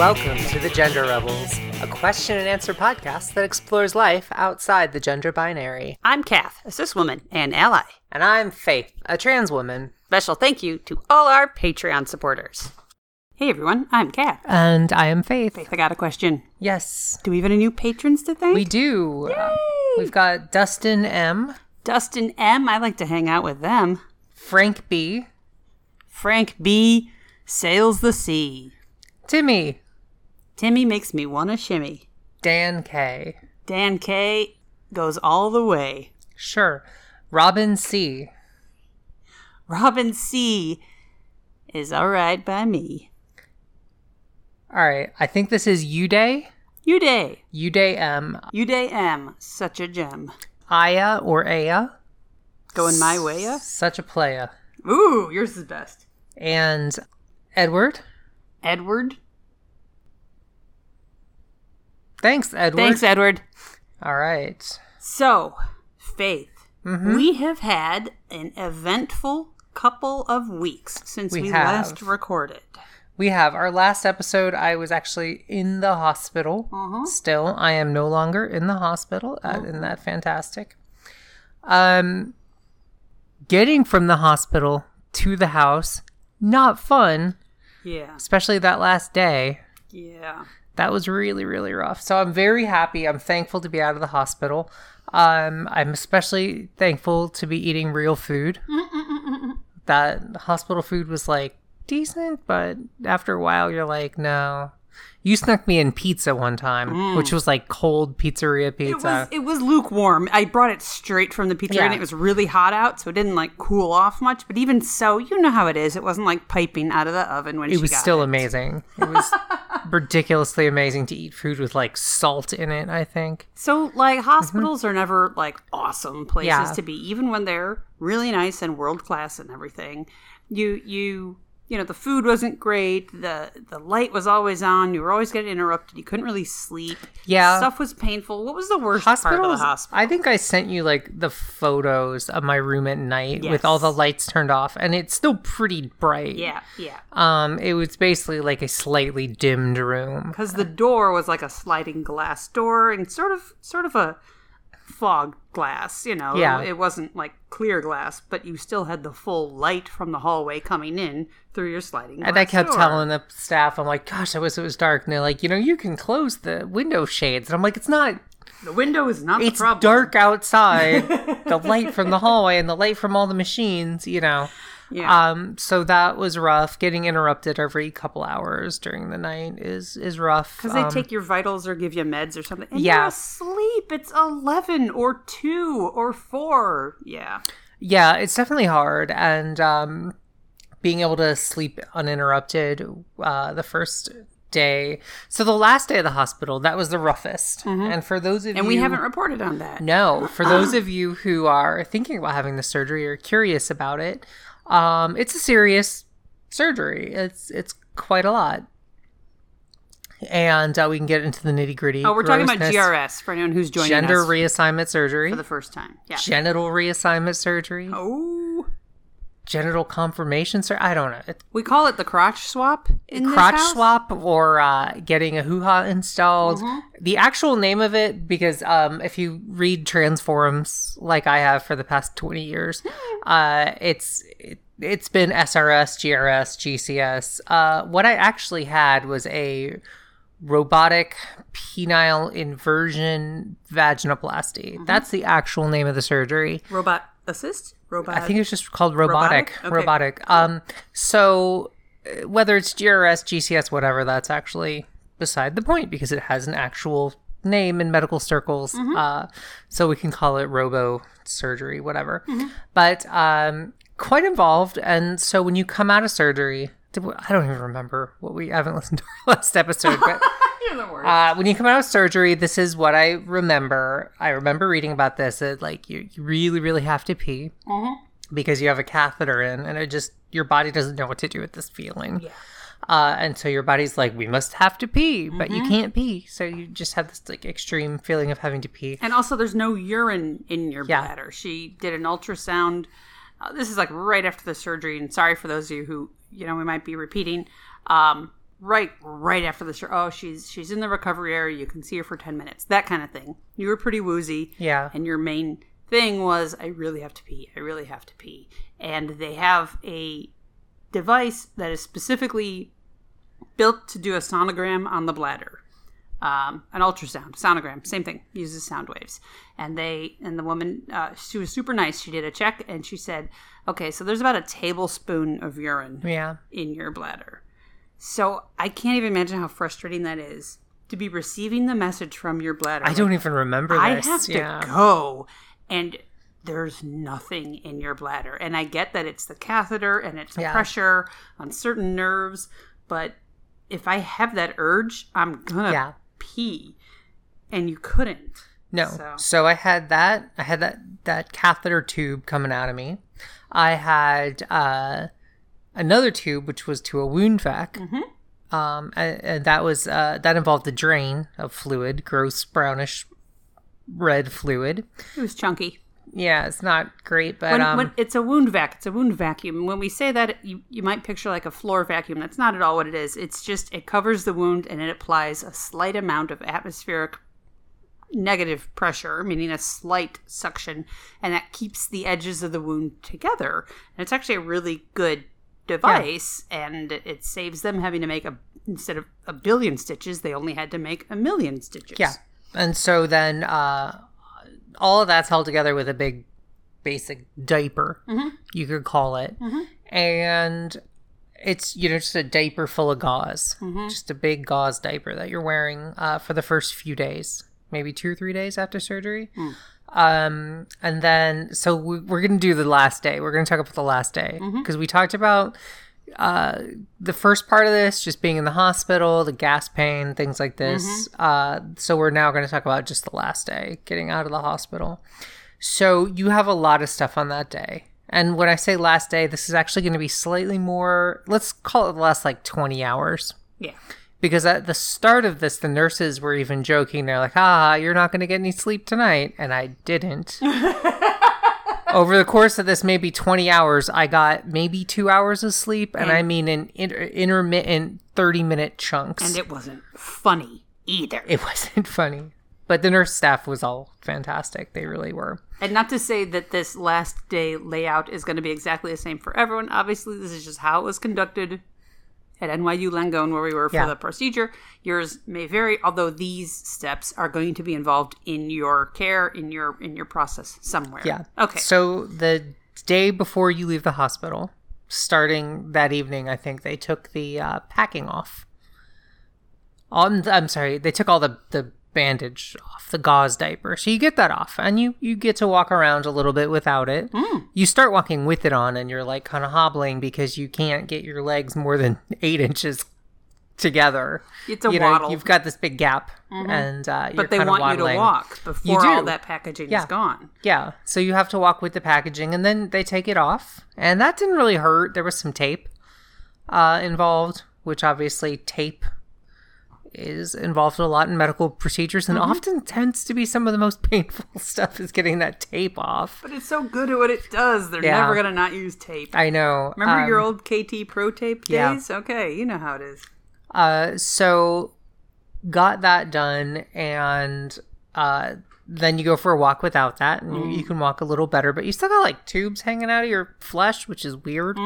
Welcome to the Gender Rebels, a question and answer podcast that explores life outside the gender binary. I'm Kath, a cis woman and ally. And I'm Faith, a trans woman. Special thank you to all our Patreon supporters. Hey everyone, I'm Kath. And I am Faith. Faith, I got a question. Yes, Do we have any new patrons to thank? we do. Uh, we've got Dustin M, Dustin M. I like to hang out with them. Frank B, Frank B. sails the sea. Timmy, Timmy makes me wanna shimmy. Dan K. Dan K. goes all the way. Sure. Robin C. Robin C. is alright by me. All right, I think this is Uday. Uday. Uday M. Uday M. Such a gem. Aya or Aya. Going my way, ya? Such a playa. Ooh, yours is best. And Edward. Edward. Thanks, Edward. Thanks, Edward. All right. So, Faith, we have had an eventful couple of weeks since We we, last recorded. We have our last episode. I was actually in the hospital. Still, I am no longer in the hospital. Uh, isn't that fantastic? Um, getting from the hospital to the house, not fun, Yeah. especially that last day. Yeah. That was really, really rough. So I'm very happy. I'm thankful to be out of the hospital. Um, I'm especially thankful to be eating real food. that hospital food was like decent, but after a while, you're like, no. You snuck me in pizza one time, which mm. was like cold pizzeria It pizza. was it was lukewarm. I brought it straight from the pizzeria Yeah. and it was really hot out, so it didn't like cool off much. But even so, you know how it is. It wasn't like piping out of the oven when it she was still it. amazing. It was ridiculously amazing to eat food with like salt in it, I think. So, like, mm-hmm. hospitals are never like awesome places Yeah. to be, even when they're really nice and world class and everything. You, you, you know, the food wasn't great. the The light was always on. You were always getting interrupted. You couldn't really sleep. Yeah. stuff was painful. What was the worst part of the hospital? i think i sent you like the photos of my room at night with all the lights turned off and it's still pretty bright yeah, yeah. um it was basically like a slightly dimmed room Because the door was like a sliding glass door and sort of, sort of a fog glass. You know, Yeah. It wasn't like clear glass, but you still had the full light from the hallway coming in through your sliding. Glass and i kept door. telling the staff i'm like gosh i wish it was dark and they're like you know you can close the window shades and i'm like it's not The window is not it's the problem. dark outside the light from the hallway and the light from all the machines you know Yeah. um so that was rough getting interrupted every couple hours during the night is is rough Because they Um, take your vitals or give you meds or something. And Yeah. you're asleep. It's 11 or 2 or 4. Yeah. Yeah, it's definitely hard, and um, being able to sleep uninterrupted uh, the first day. So the last day of the hospital, that was the roughest. And for those of Mm-hmm. And you, we haven't reported on that. no, for those of you who are thinking about having the surgery or curious about it, um, it's a serious surgery. It's it's quite a lot. And uh, we can get into the nitty gritty. Oh, we're talking about GRS for anyone who's joining gender us reassignment surgery, for the first time. Yeah. genital reassignment surgery, oh. Genital confirmation sir I don't know. It- We call it the crotch swap crotch swap or uh, getting a hoo ha installed. Mm-hmm. The actual name of it, because um, if you read trans forums like I have for the past 20 years, uh, it's. It, it's been SRS, GRS, GCS. Uh, what I actually had was a robotic penile inversion vaginoplasty. Mm-hmm. That's the actual name of the surgery. Robot assist? Robot. I think it's just called robotic. Robotic? Okay. Robotic. Um, so uh, whether it's GRS, GCS, whatever, that's actually beside the point because it has an actual name in medical circles. Mm-hmm. Uh, so we can call it robo surgery, whatever. Mm-hmm. But um, quite involved. And so when you come out of surgery, I don't even remember what we I haven't listened to our last episode, but. You're the worst. Uh, when you come out of surgery, this is what I remember. I remember reading about this. That like you, you really, really have to pee because you have a catheter in, and it just your body doesn't know what to do with this feeling. Yeah. Uh, and so your body's like, we must have to pee, but you can't pee. So you just have this like extreme feeling of having to pee. And also, there's no urine in your Yeah. bladder. She did an ultrasound. Uh, this is like right after the surgery. And sorry for those of you who, you know, we might be repeating. Um, right right after the show. Oh, she's she's in the recovery area. You can see her for ten minutes. That kind of thing. You were pretty woozy. Yeah. And your main thing was, I really have to pee. I really have to pee. And they have a device that is specifically built to do a sonogram on the bladder. Um, an ultrasound, sonogram, same thing, uses sound waves. And they, and the woman, uh, she was super nice. She did a check and she said, okay, so there's about a tablespoon of urine Yeah. in your bladder. So I can't even imagine how frustrating that is to be receiving the message from your bladder. I don't even remember I this. have to yeah. go, and there's nothing in your bladder. And I get that it's the catheter and it's the Yeah. pressure on certain nerves, but if I have that urge, I'm gonna Yeah. pee, and you couldn't. No. So- So. I had that. I had that that catheter tube coming out of me. I had uh, another tube, which was to a wound vac. Mm-hmm. Um, and, and that was uh, that involved a drain of fluid, gross brownish red fluid. It was chunky. Yeah, it's not great, but When, um, when it's a wound vac, it's a wound vacuum. When we say that, you, you might picture like a floor vacuum. That's not at all what it is. It's just it covers the wound and it applies a slight amount of atmospheric negative pressure, meaning a slight suction, and that keeps the edges of the wound together. And it's actually a really good device, and it saves them having to make a instead of a billion stitches, they only had to make a million stitches. Yeah. And so then uh, all of that's held together with a big basic diaper, you could call it. And it's, you know, just a diaper full of gauze, just a big gauze diaper that you're wearing uh, for the first few days, maybe two or three days after surgery. Um, and then, so we, we're going to do the last day. We're going to talk about the last day because we talked about uh, the first part of this, just being in the hospital, the gas pain, things like this. Uh, so we're now going to talk about just the last day, getting out of the hospital. So you have a lot of stuff on that day. And when I say last day, this is actually going to be slightly more, let's call it the last like 20 hours. Yeah. Because at the start of this, the nurses were even joking. They're like, ah, you're not going to get any sleep tonight. And I didn't. Over the course of this maybe 20 hours, I got maybe two hours of sleep. And, I mean in inter- intermittent 30 minute chunks. And it wasn't funny either. it wasn't funny. But the nurse staff was all fantastic. They really were. And not to say that this last day layout is going to be exactly the same for everyone. Obviously, this is just how it was conducted at NYU Langone, where we were for Yeah. the procedure. Yours may vary, although these steps are going to be involved in your care, in your in your process somewhere. Yeah. Okay. So the day before you leave the hospital, starting that evening, I think they took the uh, packing off. On, I'm sorry, they took all the the bandage off the gauze diaper, so you get that off, and you you get to walk around a little bit without it. Hmm. You start walking with it on, and you're like kind of hobbling because you can't get your legs more than eight inches together. It's a you know, waddle. you've got this big gap, and uh, you're but they want you to walk before do. all that packaging Yeah. is gone. Yeah, so you have to walk with the packaging, and then they take it off, and that didn't really hurt. There was some tape uh, involved, which obviously tape is involved a lot in medical procedures, and often tends to be some of the most painful stuff is getting that tape off. But it's so good at what it does. They're Yeah. never going to not use tape. I know. Remember um, your old KT Pro tape yeah. days? Okay, you know how it is. Uh, so got that done, and uh, then you go for a walk without that, and you, you can walk a little better, but you still got like tubes hanging out of your flesh, which is weird.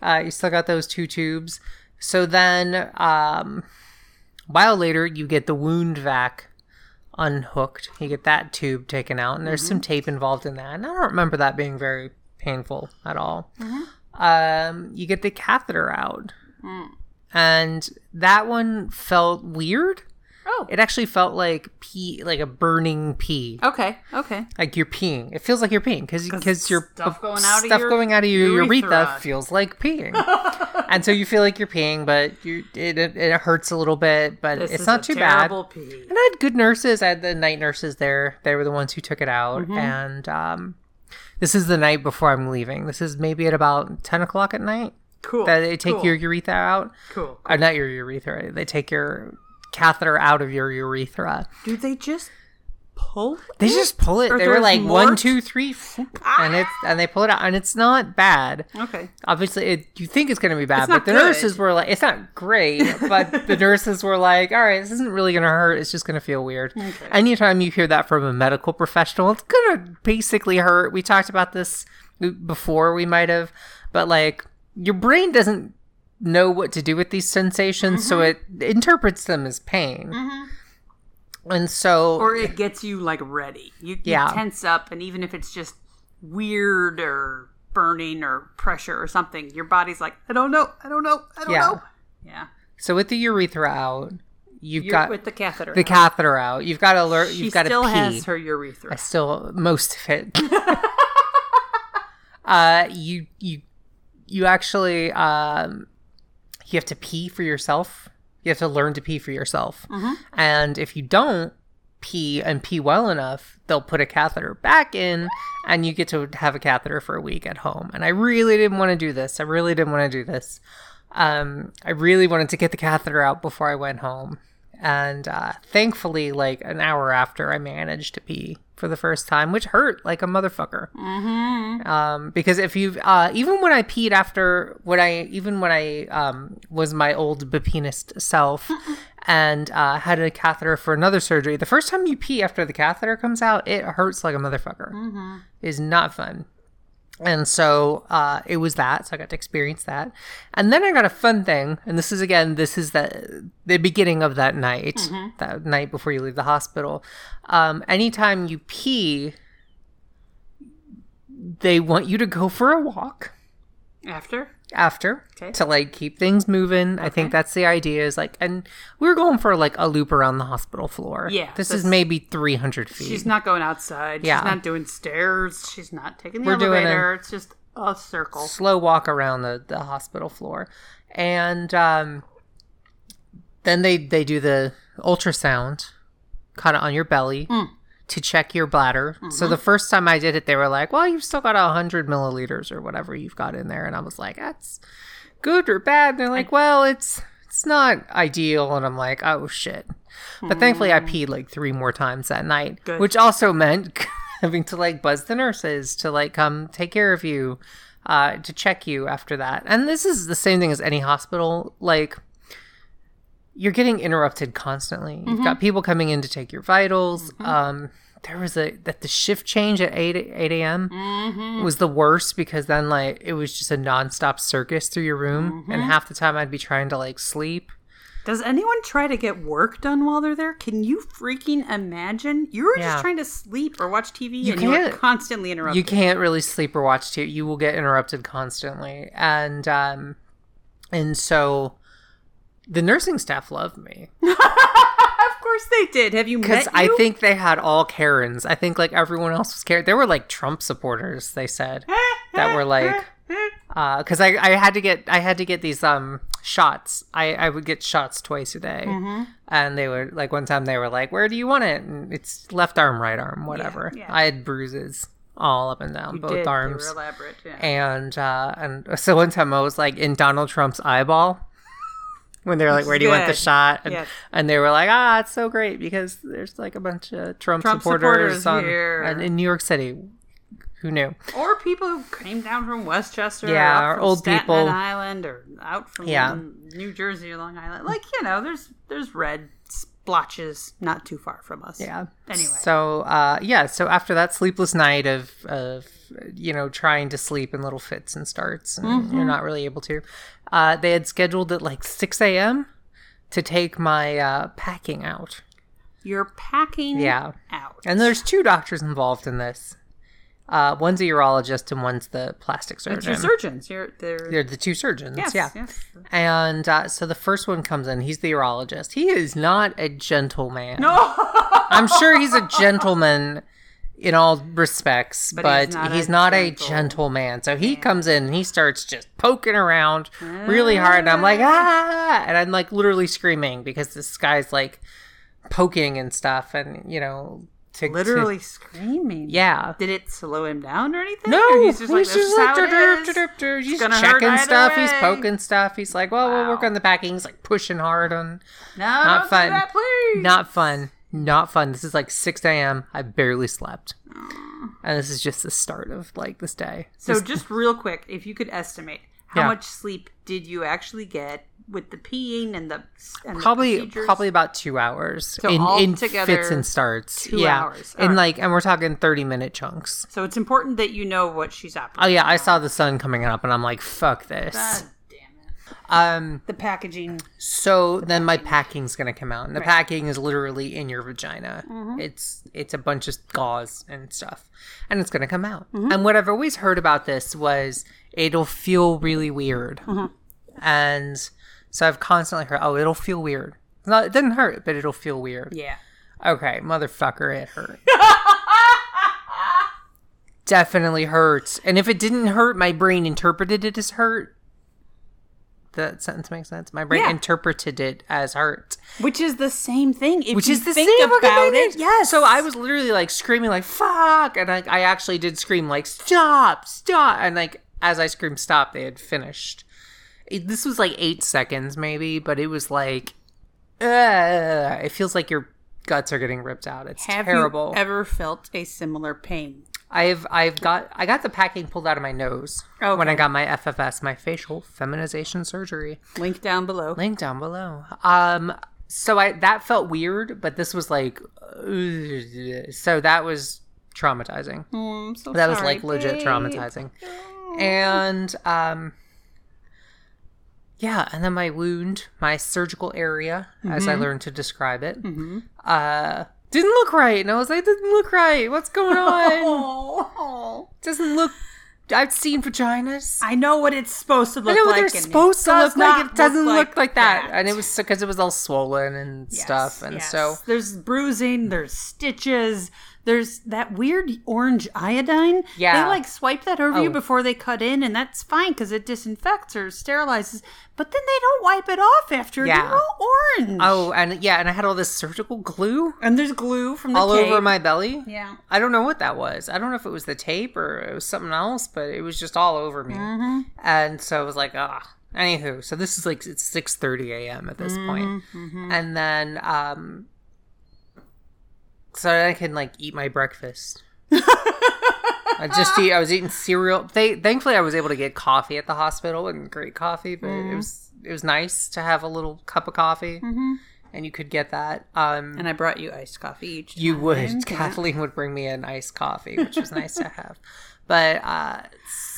Uh, you still got those two tubes. So then, um, while later, you get the wound vac unhooked. You get that tube taken out, and there's mm-hmm. some tape involved in that. And I don't remember that being very painful at all. Mm-hmm. Um, you get the catheter out, mm. and that one felt weird. Oh. It actually felt like pee, like a burning pee, Okay, okay. like you're peeing. It feels like you're peeing because because your stuff going out of stuff your going out of your urethra, urethra. feels like peeing, and so you feel like you're peeing, but you it, it, it hurts a little bit, but This it's not too bad. pee. And I had good nurses. I had the night nurses there. They were the ones who took it out. Mm-hmm. And um, this is the night before I'm leaving. This is maybe at about 10 o'clock at night Cool. that they take cool, your urethra out. Cool. Uh, not your urethra. They take your catheter out of your urethra. Do they just pull. They just pull it. Or They were like more one, two, three, and it's ah! and they pull it out, and it's not bad. Okay. Obviously, it, you think it's going to be bad, but the good. nurses were like, "It's not great," but the nurses were like, "All right, this isn't really going to hurt. It's just going to feel weird." Anytime you hear that from a medical professional, it's going to basically hurt. We talked about this before, we might have, but like your brain doesn't know what to do with these sensations, so it interprets them as pain. And so, Or it gets you like ready. You, you Yeah. tense up, and even if it's just weird or burning or pressure or something, your body's like, I don't know, I don't know, I don't Yeah. know. Yeah. so with the urethra out, you've You're got with the catheter. the out. catheter out. You've got to alert. She You've got to still pee. has her urethra. I still most of it. uh, you you you actually um, you have to pee for yourself. You have to learn to pee for yourself, and if you don't pee and pee well enough, they'll put a catheter back in, and you get to have a catheter for a week at home. And I really didn't want to do this. I really didn't want to do this. Um, I really wanted to get the catheter out before I went home. And uh, thankfully, like an hour after, I managed to pee for the first time, which hurt like a motherfucker. Mm-hmm. Um, because if you, uh, even when I peed after, when I, even when I um, was my old bipinist self and uh, had a catheter for another surgery, the first time you pee after the catheter comes out, it hurts like a motherfucker. Mm-hmm. Is not fun. And so uh, it was that. So I got to experience that. And then I got a fun thing. And this is again, this is the the beginning of that night, that night before you leave the hospital. Um, anytime you pee, they want you to go for a walk After? After Okay. to like keep things moving. I think that's the idea is like, and we are going for like a loop around the hospital floor. Yeah, This this- is maybe 300 feet. She's not going outside. Yeah. She's not doing stairs. She's not taking the We're doing a- elevator. it's just a circle. slow walk around the, the hospital floor and um, then they they do the ultrasound kind of on your belly to check your bladder. So the first time i did it they were like well you've still got a 100 milliliters or whatever you've got in there. And i was like that's good or bad? And they're like well it's it's not ideal. And i'm like oh shit. But thankfully i peed like three more times that night Good. which also meant having to like buzz the nurses to like come take care of you uh, to check you after that. And this is the same thing as any hospital like you're getting interrupted constantly you've got people coming in to take your vitals um there was a that the shift change at 8 8 a.m was the worst because then like it was just a nonstop circus through your room and half the time i'd be trying to like sleep Does anyone try to get work done while they're there? Can you freaking imagine? You were Yeah. just trying to sleep or watch TV You and you were can't- constantly interrupted. you can't really sleep or watch TV. You will get interrupted constantly, and um, and so the nursing staff loved me of course they did. Have you because I think they had all Karens. I think like everyone else was Karen. There were like Trump supporters. They said that were like because I, I had to get I had to get these um shots. I I would get shots twice a day, Mm-hmm. and they were like one time they were like, "Where do you want it?" And it's left arm, right arm, whatever. yeah. I had bruises all up and down both Did. arms. They were elaborate. Yeah. and uh and so one time I was like in Donald Trump's eyeball when they were like, "Where do you want the shot?" And, Yes. and they were like, "Ah, it's so great because there's like a bunch of Trump, Trump supporters, supporters on, here. in New York City." Who knew? or people who came down from Westchester, Yeah, or, or old Staten people. Island, or out from Yeah. New Jersey or Long Island. Like you know, there's there's red splotches not too far from us. Yeah. Anyway. So uh yeah, so after that sleepless night of of you know trying to sleep in little fits and starts and Mm-hmm. you're not really able to, uh they had scheduled at like six a.m. to take my uh packing out. You're packing Yeah. out. And there's two doctors involved in this. Uh, one's a urologist and one's the plastic surgeon. It's your surgeons. You're they're They're the two surgeons. yes, yeah. yes. And uh, so the first one comes in. He's the urologist. He is not a gentleman. No, I'm sure he's a gentleman in all respects, but, he's he's not not, a a, gentle gentleman. So he comes in and he starts just poking around really hard. And I'm like, ah! And I'm like literally screaming because this guy's like poking and stuff. And, you know, to, to- literally screaming. yeah. Did it slow him down or anything? No, Or he's just like, "This is how it is." "Dur-dur-dur-dur-dur." he's checking stuff. He's poking stuff. He's like, well, we'll work on the packing. He's like pushing hard on. No, Not fun. That, please. Not fun. Not fun. This is like 6 a.m. I barely slept. And this is just the start of like this day. So just real quick, if you could estimate how Yeah. much sleep did you actually get with the peeing and the and probably the probably about two hours So in, all in together, fits and starts. two yeah, hours. and Alright. like, and we're talking 30 minute chunks. So it's important that you know what she's up. Oh yeah, I saw the sun coming up, and I'm like, fuck this. It! Um. The packaging. So then my packing's gonna come out, and the packing is literally in your vagina. Mm-hmm. It's it's a bunch of gauze and stuff, and it's gonna come out. Mm-hmm. And what I've always heard about this was it'll feel really weird, Mm-hmm. and so I've constantly heard, oh, it'll feel weird. Not, it doesn't hurt, but it'll feel weird. Yeah. Okay, motherfucker, it hurt. Definitely hurts. And if it didn't hurt, my brain interpreted it as hurt. That sentence makes sense. My brain Yeah. interpreted it as hurt, Which is the same thing. If which you is the think same about it. Yes. So I was literally like screaming like "fuck," and I, I actually did scream like "stop, stop," and like as I screamed "stop," they had finished. It, this was like eight seconds maybe, but it was like, uh, it feels like your guts are getting ripped out. It's Have terrible. you ever felt a similar pain? I've I've got I got the packing pulled out of my nose Okay. when I got my FFS, my facial feminization surgery. Link down below. Link down below. Um, so I that felt weird, but this was like, so that was traumatizing. Oh, I'm so That was sorry, like legit babe. traumatizing. And um, yeah, and then my wound, my surgical area, as Mm-hmm. I learned to describe it, uh, didn't look right, and I was like, didn't look right. What's going on? Oh, doesn't look. I've seen vaginas. I know what it's supposed to look I know what like. they're supposed to look like. It doesn't look like, like, that. and it was because it was all swollen and Yes, stuff, and yes. so there's bruising, there's stitches, there's that weird orange iodine. Yeah. they like swipe that over you Oh. before they cut in, and that's fine because it disinfects or sterilizes. But then they don't wipe it off after. Yeah. They're all orange. oh, and yeah, and I had all this surgical glue and there's glue from the all over my belly. Yeah. I don't know what that was. I don't know if it was the tape or it was something else, but it was just all over me. Mm-hmm. And so I was like, ah. Anywho, so this is like it's six thirty a.m. at this point. Mm-hmm. and then um, so I can like eat my breakfast. I just eat. I was eating cereal. They thankfully I was able to get coffee at the hospital and great coffee, but Mm-hmm. it was it was nice to have a little cup of coffee, and you could get that. Um, And I brought you iced coffee each. you time. would. Yeah. Kathleen would bring me an iced coffee, which was nice to have. But uh,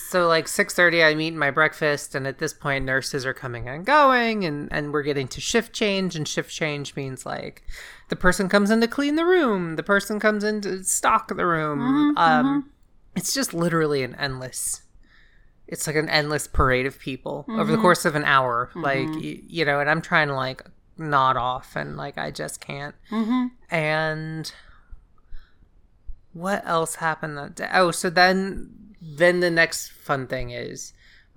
so like six thirty, I'm eating my breakfast, and at this point, nurses are coming and going, and and we're getting to shift change, and shift change means like the person comes in to clean the room, the person comes in to stock the room. Mm-hmm, um, mm-hmm. It's just literally an endless. It's like an endless parade of people over the mm-hmm. course of an hour, like y- you know, and I'm trying to like nod off, and like I just can't. And what else happened that day? Oh, so then then the next fun thing is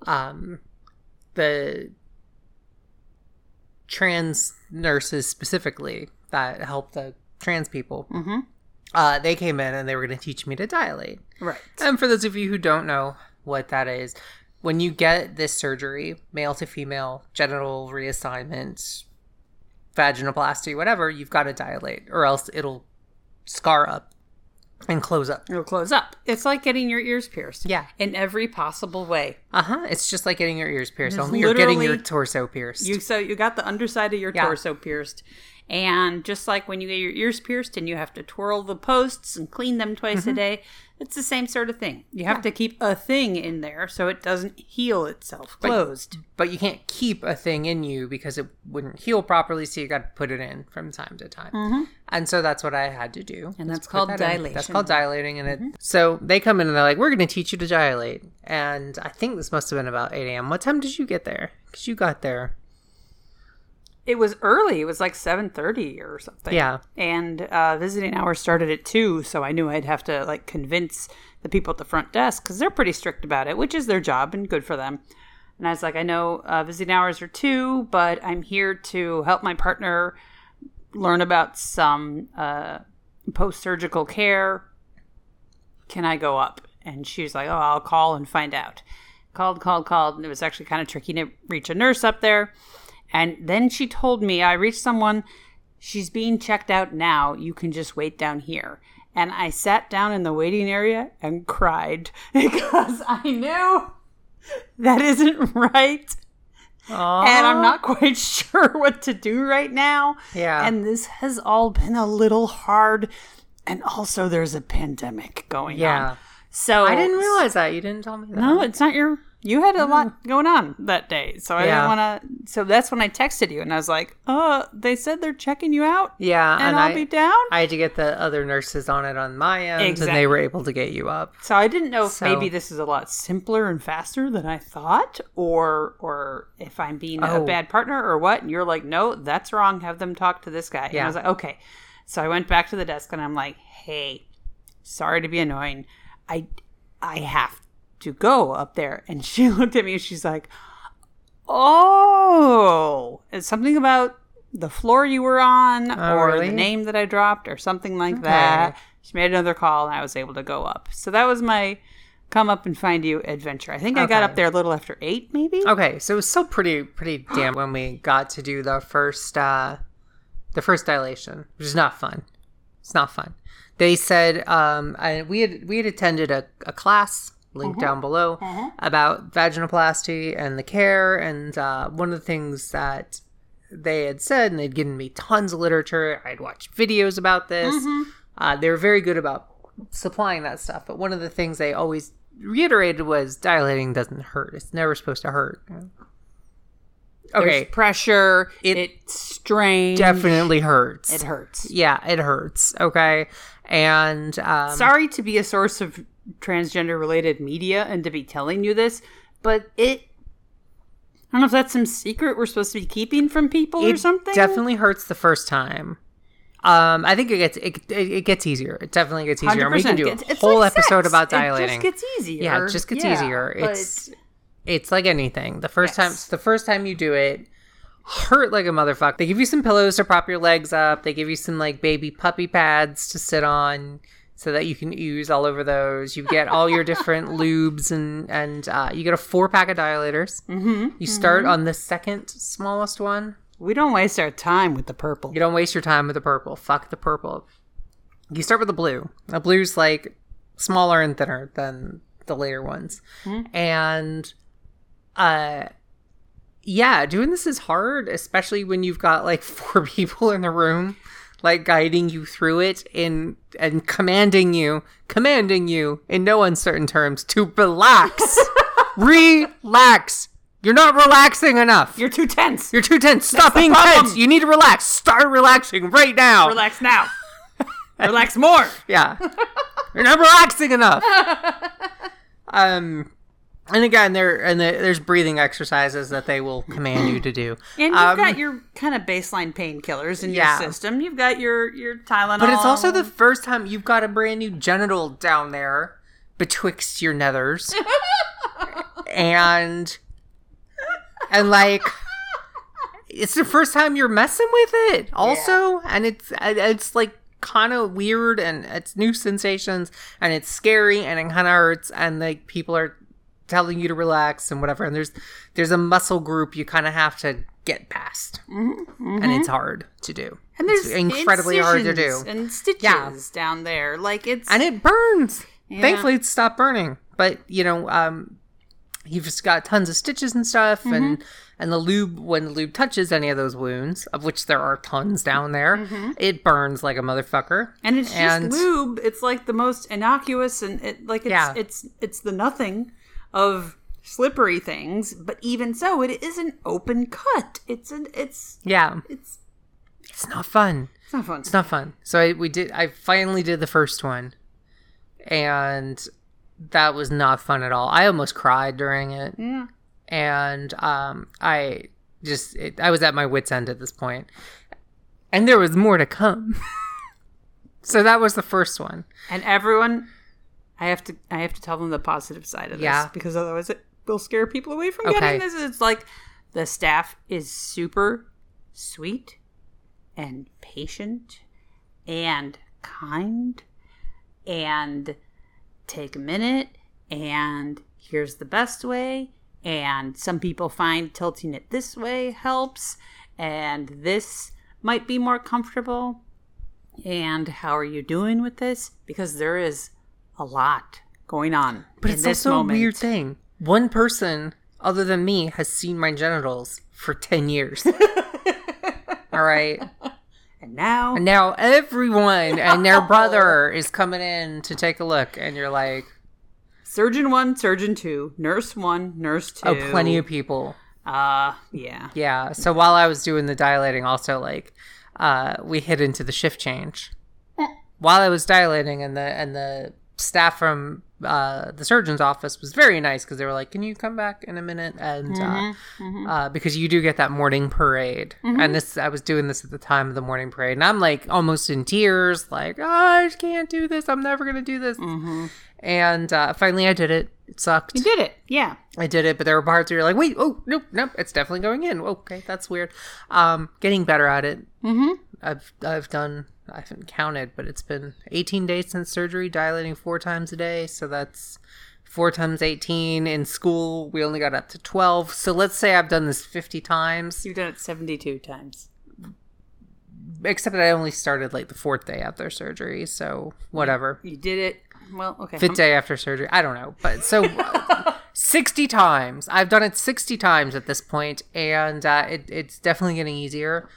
um the trans nurses specifically that help the trans people. Mhm. Uh, they came in and they were going to teach me to dilate. Right. And for those of you who don't know what that is, when you get this surgery, male to female, genital reassignment, vaginoplasty, whatever, you've got to dilate or else it'll scar up and close up. It'll close up. It's like getting your ears pierced. Yeah. In every possible way. Uh huh. It's just like getting your ears pierced, only you're getting your torso pierced. You so you got the underside of your Yeah. torso pierced. And just like when you get your ears pierced and you have to twirl the posts and clean them twice Mm-hmm. a day, it's the same sort of thing. You have to keep a thing in there so it doesn't heal itself closed. but you can't keep a thing in you because it wouldn't heal properly, so you got to put it in from time to time. Mm-hmm. And so that's what I had to do. And that's called that in. dilation. That's called dilating, and it. Mm-hmm. So they come in and they're like, "We're going to teach you to dilate." And I think this must have been about eight a.m. What time did you get there? Because you got there. It was early. It was like 7:30 or something. Yeah. And uh, visiting hours started at 2, so I knew I'd have to like convince the people at the front desk cuz they're pretty strict about it, which is their job and good for them. And I was like, I know uh, visiting hours are 2, but I'm here to help my partner learn about some uh, post-surgical care. Can I go up? And she was like, "Oh, I'll call and find out." Called, called, called, and it was actually kind of tricky to reach a nurse up there. And then she told me I reached someone she's being checked out now. You can just wait down here. And I sat down in the waiting area and cried because I knew that isn't right. And I'm not quite sure what to do right now. Yeah. And this has all been a little hard. And also, there's a pandemic going Yeah. on. So I didn't realize that. You didn't tell me that. no, it's not your. You had a lot going on that day, so I Yeah. didn't want to. So that's when I texted you, and I was like, "Uh, they said they're checking you out, Yeah, and, and I'll I- be down." I had to get the other nurses on it on my end, and they were able to get you up. so I didn't know if So- maybe this is a lot simpler and faster than I thought, or or if I'm being a Oh. bad partner or what. And you're like, "No, that's wrong. Have them talk to this guy." And I was like, "Okay." So I went back to the desk, and I'm like, "Hey, sorry to be annoying. I I have to go up there. And she looked at me and she's like, Oh, it's something about the floor you were on Oh, or really? the name that I dropped or something like that. She made another call and I was able to go up. So that was my come up and find you adventure. I think I got up there a little after eight, maybe. Okay, so it was still pretty pretty damn when we got to do the first uh the first dilation, which is not fun. It's not fun. They said um I, we had we had attended a, a class link down below about vaginoplasty and the care. And uh, one of the things that they had said and they'd given me tons of literature i'd watched videos about this. Uh, they were very good about supplying that stuff. But one of the things they always reiterated was dilating doesn't hurt. It's never supposed to hurt. Okay. There's pressure. It- it's strange. definitely hurts. It hurts. yeah it hurts. Okay. And um, Sorry to be a source of transgender related media and to be telling you this, but it. I don't know if that's some secret we're supposed to be keeping from people or it something. definitely hurts the first time um i think it gets it, it, it gets easier it definitely gets easier and we can do a it's whole like episode sex. about dilating It just gets easier. Yeah, it just gets Yeah, easier. It's it's like anything. The first Yes. time the first time you do it, hurt like a motherfucker. They give you some pillows to prop your legs up. They give you some like baby puppy pads to sit on so that you can use all over those. You get all your different lubes and and uh, you get a four pack of dilators. Mm-hmm, you start on the second smallest one. we don't waste our time with the purple. You don't waste your time with the purple. Fuck the purple. You start with the blue. The blue's like smaller and thinner than the later ones. And uh yeah, doing this is hard, especially when you've got like four people in the room like guiding you through it in and commanding you, commanding you in no uncertain terms to relax. relax. You're not relaxing enough. You're too tense. You're too tense. Stop the being tense. You need to relax. Start relaxing right now. Relax now. Relax more. Yeah. You're not relaxing enough. Um and again there and the, there's breathing exercises that they will command you to do. And you've Um, got your kind of baseline painkillers in Yeah. your system. You've got your your Tylenol. But it's also the first time you've got a brand new genital down there betwixt your nethers. and and like it's the first time you're messing with it also and it's it's like kind of weird and it's new sensations and it's scary and it kind of hurts and like people are telling you to relax and whatever and there's there's a muscle group you kind of have to get past and it's hard to do and there's it's incredibly hard to do and stitches Yeah. down there. Like it's and it burns. Yeah. Thankfully, it stopped burning. But you know, um, you've just got tons of stitches and stuff, Mm-hmm. and and the lube when the lube touches any of those wounds, of which there are tons down there, Mm-hmm. it burns like a motherfucker. and it's and- just lube. It's like the most innocuous and it like it's Yeah. it's it's the nothing of slippery things. But even so, it is an open cut. It's an it's Yeah, it's it's not fun. it's not fun. It's not fun. So I, we did. I finally did the first one, and that was not fun at all. I almost cried during it. Yeah. and um, I just it, I was at my wits end at this point, and there was more to come. so that was the first one. And everyone, I have to I have to tell them the positive side of this Yeah. because otherwise it will scare people away from Okay. getting this. It's like the staff is super sweet and patient and kind and take a minute and here's the best way and some people find tilting it this way helps and this might be more comfortable. And how are you doing with this? Because there is a lot going on. But in it's this also moment. a weird thing. One person other than me has seen my genitals for 10 years. All right. And now And now everyone and their brother is coming in to take a look, and you're like, surgeon one, surgeon two, nurse one, nurse two. oh, plenty of people. Uh, yeah. Yeah. So while I was doing the dilating, also like, uh, we hit into the shift change. While I was dilating, and the and the staff from uh, the surgeon's office was very nice because they were like, "Can you come back in a minute?" And uh, Uh, because you do get that morning parade, and this I was doing this at the time of the morning parade, and I'm like almost in tears, like, "Oh, I just can't do this. I'm never gonna do this." And uh, finally, I did it. It sucked. You did it. Yeah. I did it, but there were parts where you're like, wait, oh, nope, nope, it's definitely going in. Okay, that's weird. Um, getting better at it. Mm-hmm. I've I've done. I haven't counted, but it's been 18 days since surgery, dilating four times a day. So that's four times 18. In school, we only got up to 12. So let's say I've done this 50 times, You've done it 72 times. except that I only started like the fourth day after surgery. So whatever. You did it. Well, okay. fifth day after surgery. I don't know, but so uh, sixty times. I've done it sixty times at this point, and uh, it, it's definitely getting easier.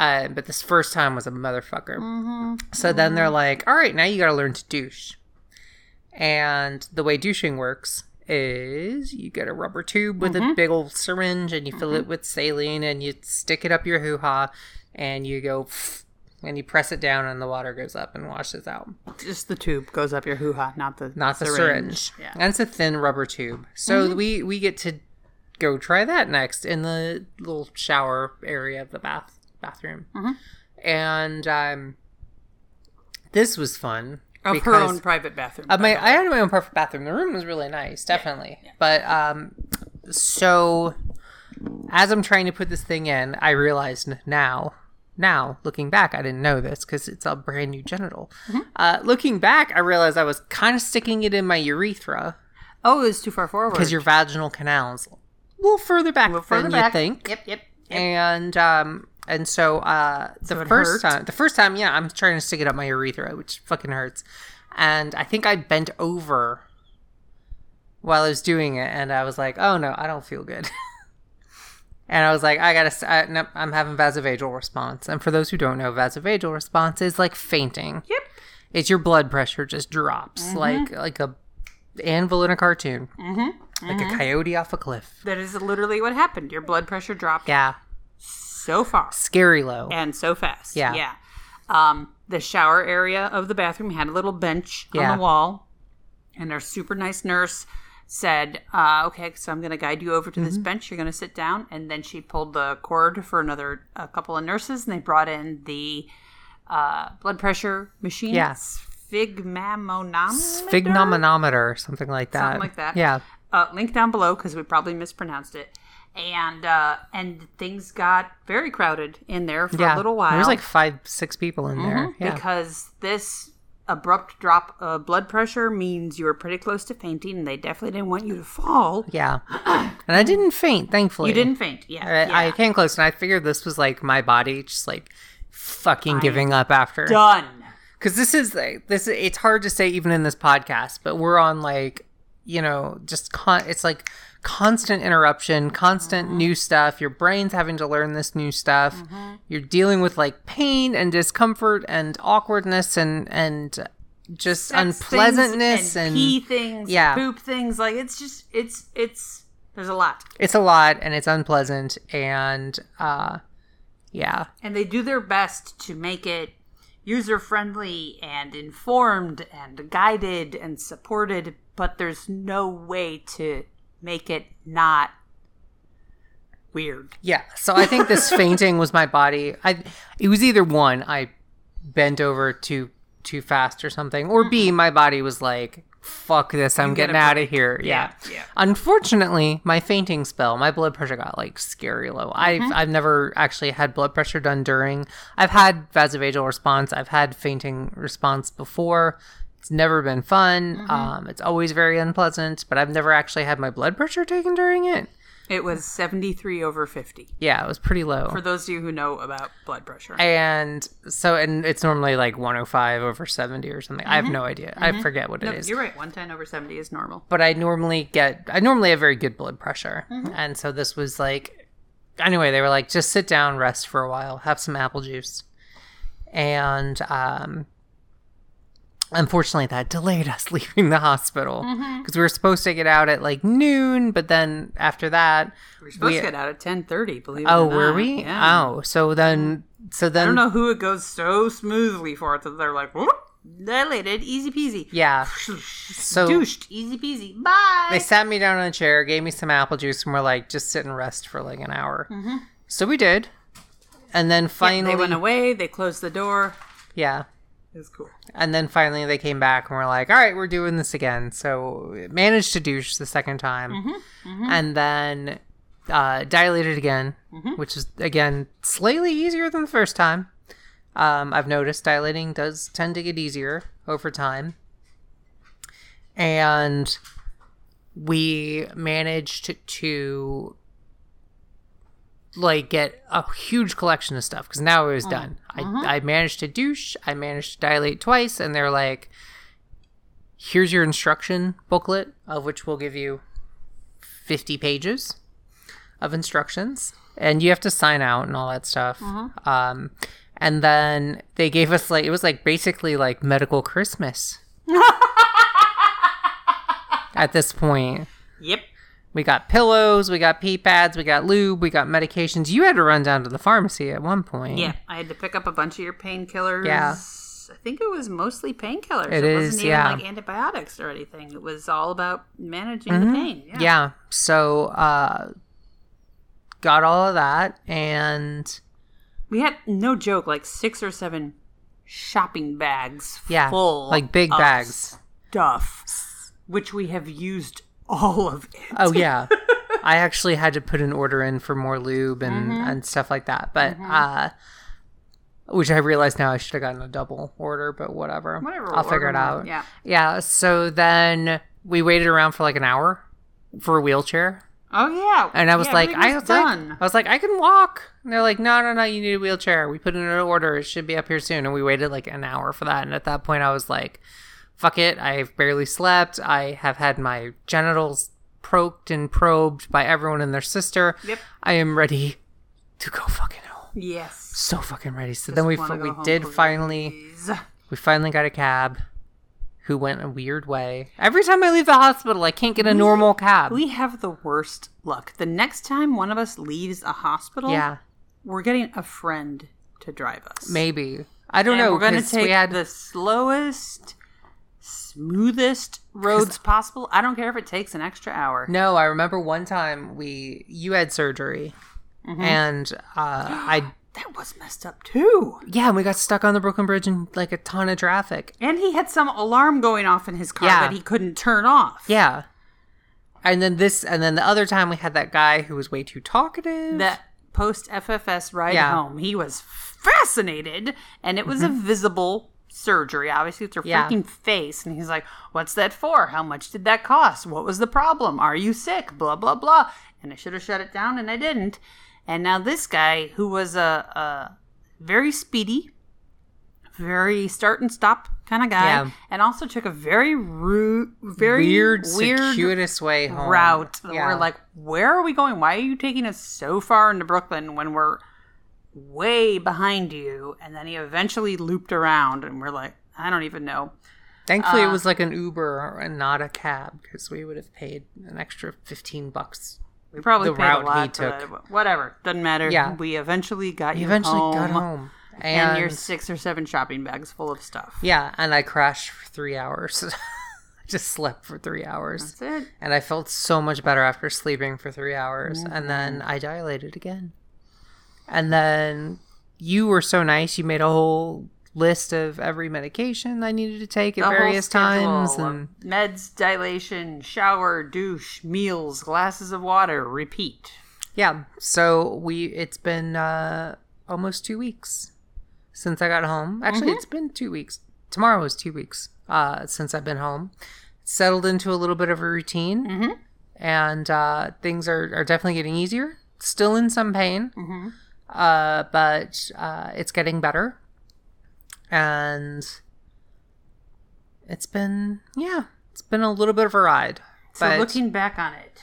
Uh, but this first time was a motherfucker. Mm-hmm. So then they're like, "All right, now you got to learn to douche." And the way douching works is you get a rubber tube with a mm-hmm. big old syringe, and you fill it mm-hmm. with saline, and you stick it up your hoo ha, and you go. And you press it down, and the water goes up and washes out. Just the tube goes up your hoo ha, not the not the syringe. Yeah. And it's a thin rubber tube. So we we get to go try that next in the little shower area of the bath bathroom. And um, this was fun. Of her own private bathroom. Uh, my, I had my own private bathroom. The room was really nice, definitely. But um, so as I'm trying to put this thing in, I realized now, now looking back, I didn't know this because it's a brand new genital. Uh, looking back, I realized I was kind of sticking it in my urethra oh, it was too far forward. because your vaginal canal's a little further back further than back. you think. Yep, yep. And um, and so uh, the it first hurt? time, the first time, yeah, I'm trying to stick it up my urethra, which fucking hurts. And I think I bent over while I was doing it, and I was like, "Oh no, I don't feel good." and I was like, "I gotta, I, nope, I'm having vasovagal response." And for those who don't know, vasovagal response is like fainting. Yep. It's your blood pressure just drops like like a anvil in a cartoon, mm-hmm. like a coyote off a cliff. That is literally what happened. Your blood pressure dropped Yeah, so far scary low. and so fast. Yeah. Yeah. Um, the shower area of the bathroom had a little bench Yeah. on the wall, and our super nice nurse said, uh, "Okay, so I'm going to guide you over to Mm-hmm. this bench. You're going to sit down." And then she pulled the cord for another a couple of nurses, and they brought in the uh, blood pressure machine. Yeah. Sphygmomanometer. Sphygmomanometer, something like that. Something like that. Yeah. uh, link down below because we probably mispronounced it. And uh, and things got very crowded in there for Yeah. a little while. Mm-hmm. There was like five, six people in there. Yeah. because this abrupt drop of blood pressure means you were pretty close to fainting, and they definitely didn't want you to fall. yeah. And I didn't faint, thankfully. You didn't faint, yeah. I, yeah. I came close and I figured this was like my body just like fucking giving up after. done. Because this is like, this, it's hard to say even in this podcast, but we're on like, you know, just con, it's like constant interruption, constant Mm-hmm. new stuff. Your brain's having to learn this new stuff. Mm-hmm. You're dealing with like pain and discomfort and awkwardness and, and, just Sex unpleasantness things and, pee things, yeah. poop things. Like it's just it's it's there's a lot, it's a lot and it's unpleasant and uh yeah and they do their best to make it user friendly and informed and guided and supported, but there's no way to make it not weird. yeah so i think this fainting was my body i it was either one i bent over too too fast or something or b mm-hmm. my body was like fuck this i'm get getting out of here yeah. Yeah, yeah. unfortunately my fainting spell my blood pressure got like scary low i've mm-hmm. i've never actually had blood pressure done during i've had vasovagal response i've had fainting response before it's never been fun um it's always very unpleasant but i've never actually had my blood pressure taken during it It was 73 over 50. Yeah, it was pretty low. For those of you who know about blood pressure. and so, and it's normally like 105 over 70 or something. I have no idea. I forget what no, it is. you're right. 110 over 70 is normal. but I normally get I normally have very good blood pressure. And so this was like anyway, they were like just sit down, rest for a while, have some apple juice. And um unfortunately that delayed us leaving the hospital mm-hmm. because we were supposed to get out at like noon, but then after that We were supposed We- to get out at 10:30, believe it Oh, or were we? Yeah. Oh, so then so then I don't know who it goes so smoothly for that they're like, whoop, dilated, easy peasy. yeah. So Douched, easy peasy. Bye. They sat me down on a chair, gave me some apple juice, and were like, just sit and rest for like an hour. Mm-hmm. So we did. And then finally, they went away. They closed the door. yeah. It was cool. And then finally they came back and were like, all right, we're doing this again. So managed to douche the second time. And then uh, dilated again, which is, again, slightly easier than the first time. Um, I've noticed dilating does tend to get easier over time. And we managed to like get a huge collection of stuff because now it was mm, done. I, uh-huh. I managed to douche, I managed to dilate twice, and they're like, here's your instruction booklet, of which we'll give you 50 pages of instructions, and you have to sign out and all that stuff. Mm-hmm. Um, and then they gave us like, it was like basically like medical Christmas at this point. Yep. We got pillows, we got pee pads, we got lube, we got medications. You had to run down to the pharmacy at one point. Yeah, I had to pick up a bunch of your painkillers. Yeah. I think it was mostly painkillers. It It, is, wasn't even yeah. like antibiotics or anything. It was all about managing the pain. Yeah. Yeah. So, uh, got all of that and We had no joke, like six or seven shopping bags yeah, full like big of bags. stuff, which we have used all of it. Oh yeah. I actually had to put an order in for more lube and, and stuff like that. But uh which I realize now I should have gotten a double order, but whatever. Whatever, I'll figure it out. yeah. Yeah. So then we waited around for like an hour for a wheelchair. Oh yeah, And I was Yeah, like, I was done. like, I was like, I can walk. And they're like, no, no, no, you need a wheelchair. We put in an order. It should be up here soon. And we waited like an hour for that. And at that point, I was like, fuck it. I've barely slept. I have had my genitals poked and probed by everyone and their sister. Yep. I am ready to go fucking home. yes. So fucking ready. So then we Wanna fi- go we did please. finally we finally got a cab. Who went a weird way. Every time I leave the hospital, I can't get a normal cab. We have the worst luck. The next time one of us leaves a hospital, yeah, we're getting a friend to drive us. maybe. I don't And know. we're going to take we had the slowest, smoothest roads possible. I don't care if it takes an extra hour. No, I remember one time we you had surgery, Mm-hmm. and uh, I That was messed up too. yeah, and we got stuck on the Brooklyn Bridge in like a ton of traffic. And he had some alarm going off in his car Yeah. that he couldn't turn off. Yeah, and then this, and then the other time we had that guy who was way too talkative. That post FFS ride Yeah. home, he was fascinated, and it was a visible surgery. Obviously, it's her. Yeah. freaking face, and he's like, "What's that for? How much did that cost? What was the problem? Are you sick? Blah blah blah." And I should have shut it down, and I didn't. And now this guy, who was a, a very speedy, very start and stop kind of guy, Yeah. and also took a very rude, very weird, weird circuitous way home route. Yeah. We're like, where are we going? Why are you taking us so far into Brooklyn when we're way behind you? And then he eventually looped around, and we're like, I don't even know. Thankfully, uh, it was like an Uber and not a cab because we would have paid an extra fifteen bucks. We probably The paid route a lot he took. that, Whatever, doesn't matter. Yeah. we eventually got We you eventually home, got home, and, and, your six or seven shopping bags full of stuff. yeah, and I crashed for three hours. Just slept for three hours. That's it. and I felt so much better after sleeping for three hours. And Mm-hmm. then I dilated again. And then you were so nice. You made a whole list of every medication I needed to take at The various times. And meds, dilation, shower, douche, meals, glasses of water, repeat. yeah, so we it's been uh, almost two weeks since I got home. Actually, Mm-hmm. it's been two weeks. Tomorrow is two weeks uh, since I've been home. Settled into a little bit of a routine. Mm-hmm. and uh, things are, are definitely getting easier. Still in some pain, uh, but uh, it's getting better. And it's been, yeah, it's been a little bit of a ride. So but looking back on it,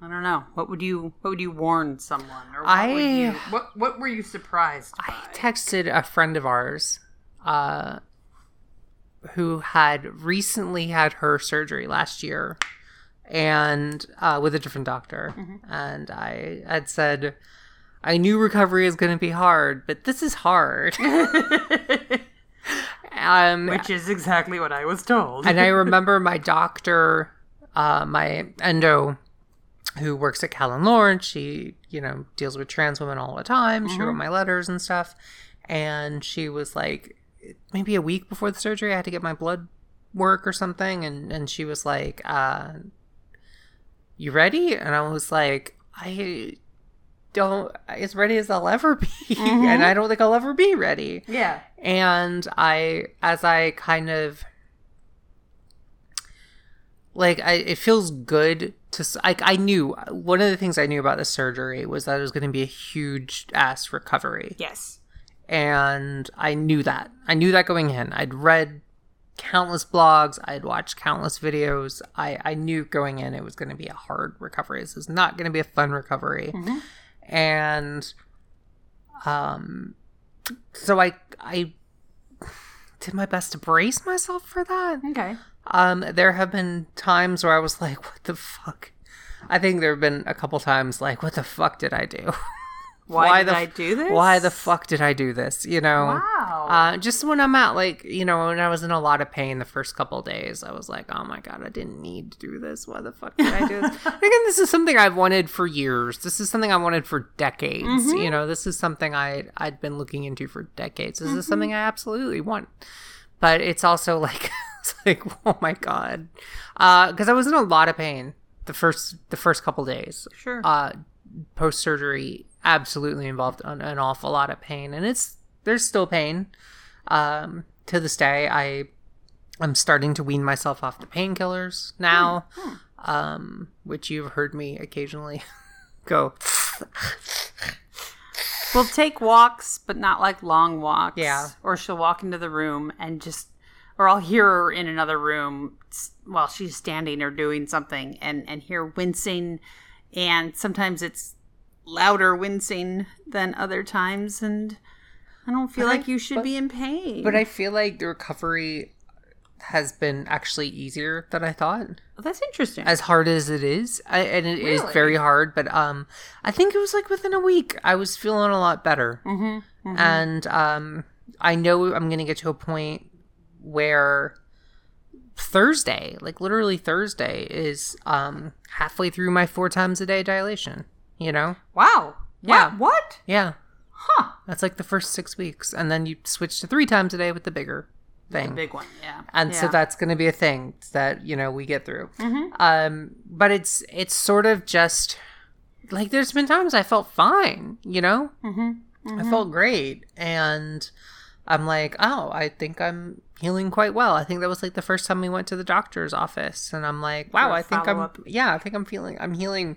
I don't know. What would you What would you warn someone? Or what I- would you, what What were you surprised by? I texted a friend of ours uh, who had recently had her surgery last year and uh, with a different doctor. And I had said, I knew recovery is going to be hard, but this is hard. um, Which is exactly what I was told. and I remember my doctor, uh, my endo, who works at Callen-Lorde. She, you know, deals with trans women all the time. She wrote my letters and stuff. And she was like, maybe a week before the surgery, I had to get my blood work or something. And, and she was like, uh, You ready? And I was like, I don't, as ready as I'll ever be. and mm-hmm. I don't think I'll ever be ready. Yeah. and i as i kind of like I, it feels good to like i knew one of the things i knew about the surgery was that it was going to be a huge ass recovery. Yes. and i knew that. I knew that going in. I'd read countless blogs. I'd watched countless videos. I i knew going in it was going to be a hard recovery. This is not going to be a fun recovery mm-hmm. And um so i i did my best to brace myself for that Okay. um there have been times where i was like what the fuck i think there have been a couple times like what the fuck did i do Why, did the I do this? why the fuck did i do this you know Wow. Uh, just when I'm at like, you know, when I was in a lot of pain the first couple of days, I was like, oh my god, I didn't need to do this. Why the fuck did I do this? Again, this is something I've wanted for years. This is something I wanted for decades. Mm-hmm. You know, this is something I I'd been looking into for decades. This Mm-hmm. is something I absolutely want. But it's also like, it's like, oh my god, because I was in a lot of pain the first the first couple days sure. uh, post surgery absolutely involved an, an awful lot of pain, and it's there's still pain. Um, to this day, I I'm starting to wean myself off the painkillers now, um, which you've heard me occasionally go. We'll take walks, but not like long walks. Yeah. Or she'll walk into the room and just, or I'll hear her in another room while she's standing or doing something and, and hear wincing. And sometimes it's louder wincing than other times. And I don't feel But I- like you should but- be in pain. But I feel like the recovery has been actually easier than I thought. Oh, that's interesting. as hard as it is I, and it is Really? very hard but um i think it was like within a week i was feeling a lot better mm-hmm, and um i know i'm gonna get to a point where thursday like literally thursday is um halfway through my four times a day dilation you know wow. Yeah. What? what? yeah Huh. that's like the first six weeks and then you switch to three times a day with the bigger thing The Big one. Yeah. and so that's going to be a thing that you know we get through um but it's it's sort of just like there's been times i felt fine you know mm-hmm. i felt great and i'm like oh i think i'm healing quite well i think that was like the first time we went to the doctor's office and i'm like wow I think i'm follow-up. yeah i think i'm feeling i'm healing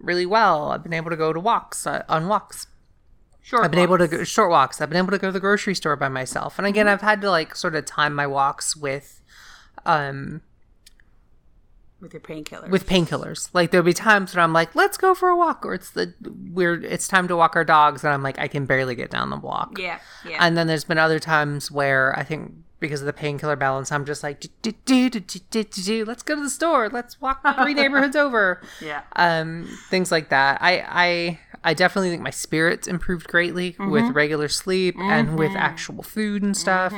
really well i've been able to go to walks uh, on walks Short I've been able to go short walks. I've been able to go to the grocery store by myself. And again, I've had to like sort of time my walks with um with your painkillers. with painkillers. Like there'll be times when I'm like, "Let's go for a walk," or it's the we're it's time to walk our dogs and I'm like, I can barely get down the block. yeah. Yeah. And then there's been other times where I think because of the painkiller balance, I'm just like, "Do, do, do, do, do, do, do, do. "Let's go to the store. Let's walk three neighborhoods over." yeah. um things like that i i i definitely think my spirits improved greatly with regular sleep and with actual food and stuff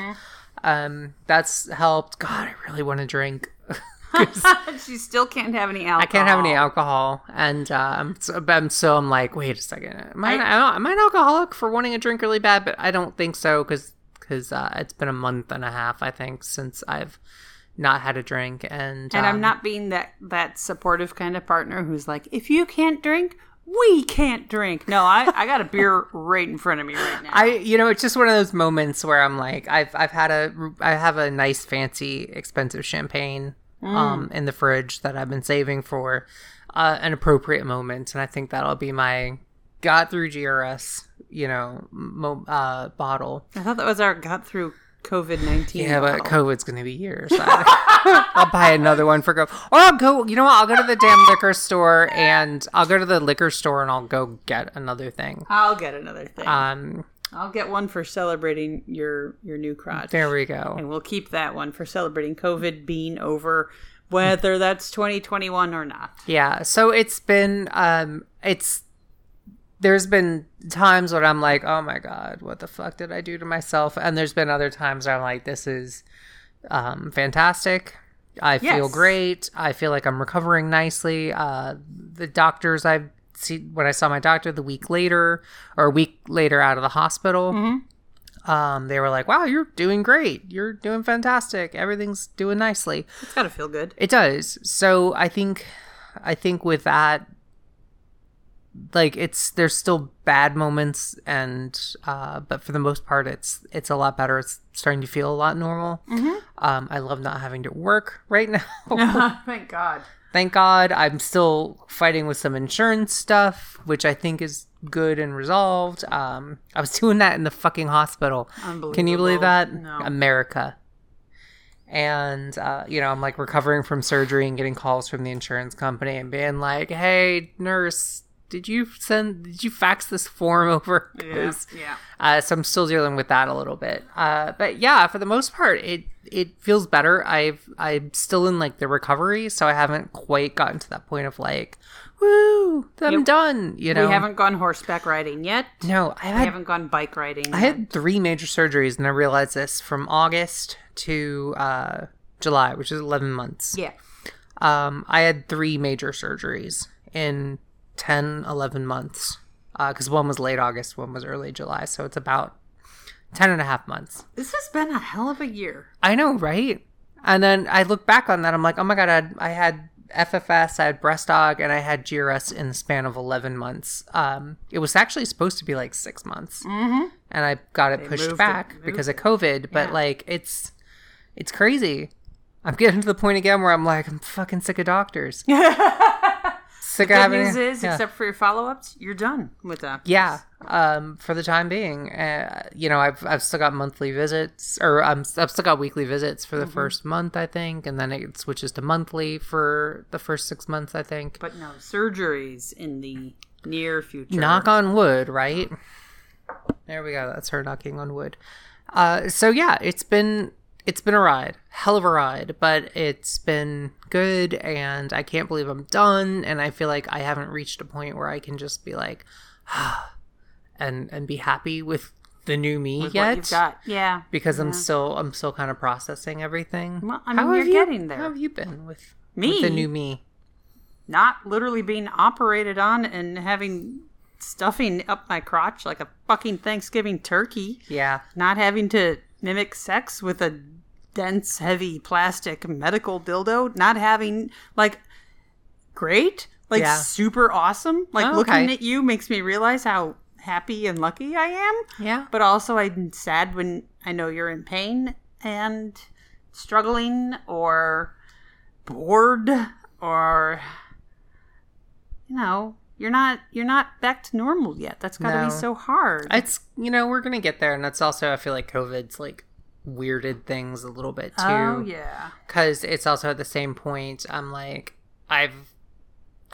um that's helped god i really want to drink she still can't have any alcohol. i can't have any alcohol and i'm so, I'm so i'm like wait a second am I, I, am I an alcoholic for wanting a drink really bad but i don't think so because because uh, it's been a month and a half i think since i've not had a drink and And I'm um, not being that that supportive kind of partner who's like, if you can't drink, we can't drink. No, I, I got a beer right in front of me right now. I you know it's just one of those moments where I'm like I've I've had a I have a nice fancy expensive champagne um, in the fridge that I've been saving for uh, an appropriate moment, and I think that'll be my got through GRS, you know, mo- uh, bottle. I thought that was our got through COVID nineteen. Yeah, but COVID's gonna be years. I- I'll buy another one for go, or I'll go. You know what? I'll go to the damn liquor store, and I'll go to the liquor store, and I'll go get another thing. I'll get another thing. Um, I'll get one for celebrating your your new crotch. there we go. and we'll keep that one for celebrating COVID being over, whether that's 2021 or not. Yeah. So it's been, um, it's there's been times when I'm like, oh my god, what the fuck did I do to myself? And there's been other times where I'm like, this is um, fantastic. I feel great. I feel like I'm recovering nicely. Uh, the doctors I've seen when I saw my doctor the week later or a week later out of the hospital, um, they were like, "Wow, you're doing great. You're doing fantastic. Everything's doing nicely." It's got to feel good. It does. So I think I think with that like it's there's still bad moments and uh but for the most part it's it's a lot better. It's starting to feel a lot normal. Um I love not having to work right now. Thank God. Thank God. I'm still fighting with some insurance stuff, which I think is good and resolved. Um I was doing that in the fucking hospital. Can you believe that? No. America. And uh, you know, I'm like recovering from surgery and getting calls from the insurance company and being like, "Hey, nurse, did you send? Did you fax this form over Yeah. Uh, so I'm still dealing with that a little bit. Uh, but yeah, for the most part, it it feels better. I've I'm still in like the recovery, so I haven't quite gotten to that point of like, "Woo, I'm Yep. done." You know, We haven't gone horseback riding yet. no, I had haven't gone bike riding. I had three major surgeries, and I realized this from August to uh, July, which is 11 months. yeah. Um, I had three major surgeries in 10, 11 months. Because one was late August, one was early July. So it's about 10 and a half months. This has been a hell of a year. I know, right? And then I look back on that, I'm like, oh my God, I had, I had FFS, I had breast aug, and I had GRS in the span of 11 months. Um, it was actually supposed to be like six months. Mm-hmm. And I got it pushed moved it- back moved because of COVID. But Yeah. like, it's, it's crazy. I'm getting to the point again where I'm like, I'm fucking sick of doctors. sick of Good having. news is, yeah. except for your follow ups, you're done with that. Yeah, um, for the time being, uh, you know, I've I've still got monthly visits, or I'm I've still got weekly visits for the Mm-hmm. first month, I think, and then it switches to monthly for the first six months, I think. But no surgeries in the near future. Knock on wood, right? There we go. That's her knocking on wood. Uh, so yeah, it's been it's been a ride, hell of a ride, but it's been good, and I can't believe I'm done, and I feel like I haven't reached a point where I can just be like, ah, and and be happy with the new me with yet what you've got. Yeah. because I'm still I'm still kind of processing everything. Well, I mean, How you're you- getting there. How have you been with Me? with the new me? Not literally being operated on and having stuffing up my crotch like a fucking Thanksgiving turkey. Yeah, Not having to mimic sex with a dense, heavy plastic medical dildo. Not having, like, great. Like, Yeah. super awesome. Like, Oh, looking okay. at you makes me realize how happy and lucky I am. yeah. But also, I'm sad when I know you're in pain and struggling or bored or you know you're not you're not back to normal yet. That's got to No. be so hard. It's you know we're gonna get there, and that's also I feel like COVID's like weirded things a little bit too. oh yeah. because it's also at the same point i'm like i've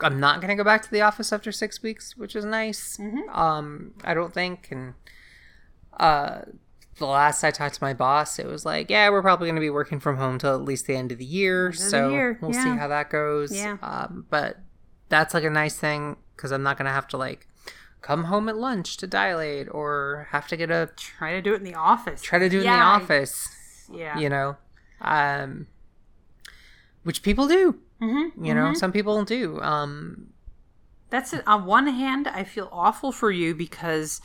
i'm not gonna go back to the office after six weeks which is nice um i don't think and uh the last i talked to my boss it was like yeah we're probably gonna be working from home till at least the end of the year of the so year, we'll see how that goes Yeah. um but that's like a nice thing because i'm not gonna have to like come home at lunch to dilate or have to get a Try to do it in the office. try to do it in the Yeah, I- office Yeah. you know um which people do Mm-hmm. you know some people do um That's it. On one hand, I feel awful for you because